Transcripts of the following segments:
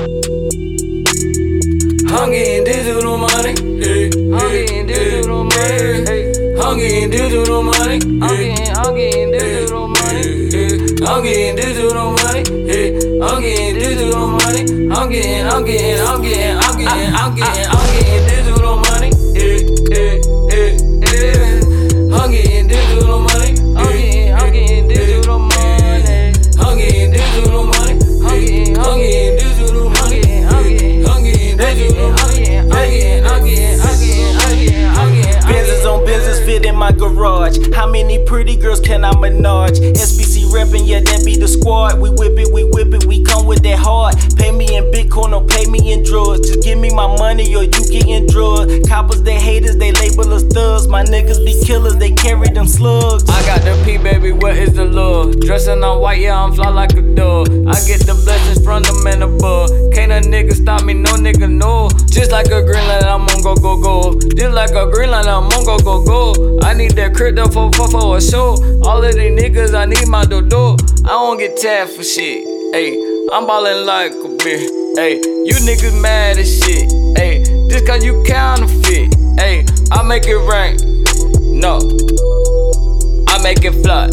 I'm getting digital money. Hey, I'm getting digital money. Hey, I'm getting digital money. I'm getting, I'm getting digital money. I'm getting digital money. Hey, I'm getting digital money. I'm getting, I'm getting, I'm getting, I'm getting, I'm getting, I'm getting my garage. How many pretty girls can I menage? SBC reppin', yeah, that be the squad. We whip it, we whip it, we come with that hard. Pay me in Bitcoin or pay me in drugs. Just give me my money or you gettin' drugs. Coppers, they haters, they. My niggas be killers, they carry them slugs. I got the P, baby, what is the love? Dressing on white, yeah, I'm fly like a dove. I get the blessings from them and above. Can't a nigga stop me, no nigga, no. Just like a green light, I'm on go, go, go. Just like a green light, I'm on go, go, go. I need that crypto for, for, for a show. All of these niggas, I need my dodo. I don't get tagged for shit. Hey, I'm ballin' like a bitch. Hey, you niggas mad as shit. Hey, just cause you counterfeit. Hey, I make it rain. No, I make it fly.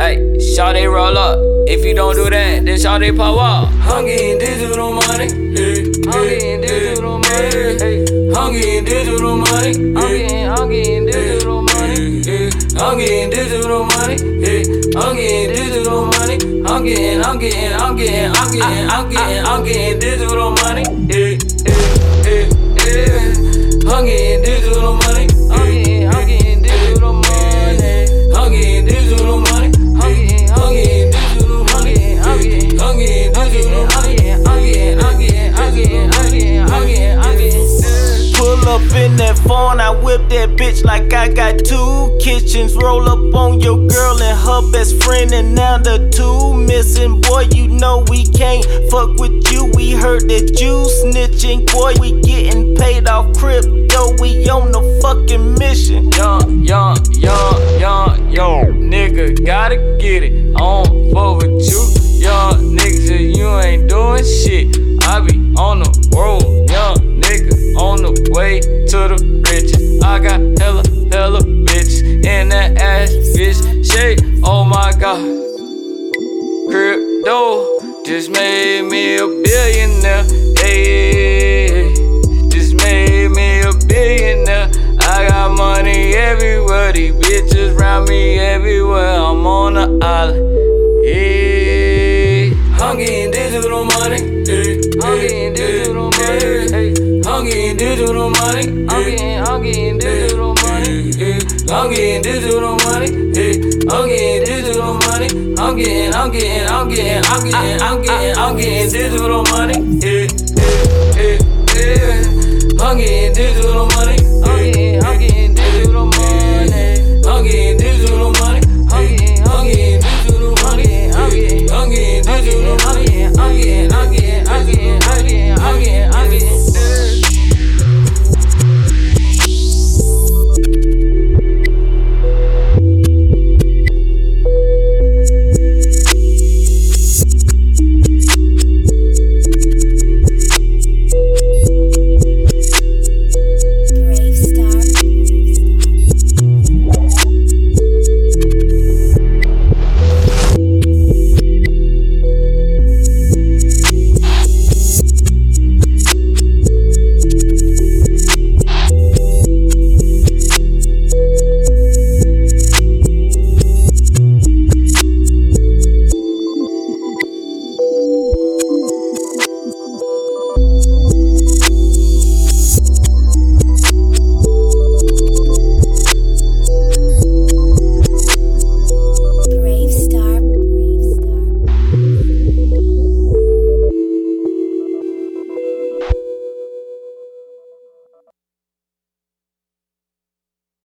Hey, Shawty roll up. If you don't do that, then Shawty pop up. I'm getting digital money. I'm getting digital money. I'm getting digital money. I'm getting, I'm getting digital money. I'm getting digital money. I'm getting digital money. I'm getting, I'm getting, I'm getting, I'm getting, I'm getting, I'm getting digital money. Hey, hey, hey, hey. I'm getting digital money. I'm getting, I'm getting digital money. I'm getting digital money. I'm getting, I'm getting digital money. I'm getting, I'm getting digital I'm money. getting, I'm getting, I'm getting, I'm getting, I'm getting, I'm getting, I'm getting. Pull up in that phone, I whip that bitch like I got two kitchens. Roll up on your girl and her best friend, and now the two missing. Boy, you know we can't fuck with you. We heard that you snitching. Boy, we getting off crypto. We on the fucking mission. Young, young, young, young, young nigga, gotta get it on fuck with you. Young niggas, if you ain't doing shit. I be on the road, young nigga, on the way to the riches. I got hella, hella bitches in that ass bitch shape. Oh my god, crypto just made me a billionaire. Hey, everywhere, these bitches round me everywhere. I'm on the island. Yeah. I'm getting digital money. Hey, I'm getting digital money. Hey, I'm getting digital money. I'm getting, I'm getting digital money. I'm getting digital money. Hey, I'm getting digital money. I'm getting, I'm getting, I'm getting, I'm getting, I'm getting, I'm getting digital money. Hey, hey, hey, hey. I'm getting digital money.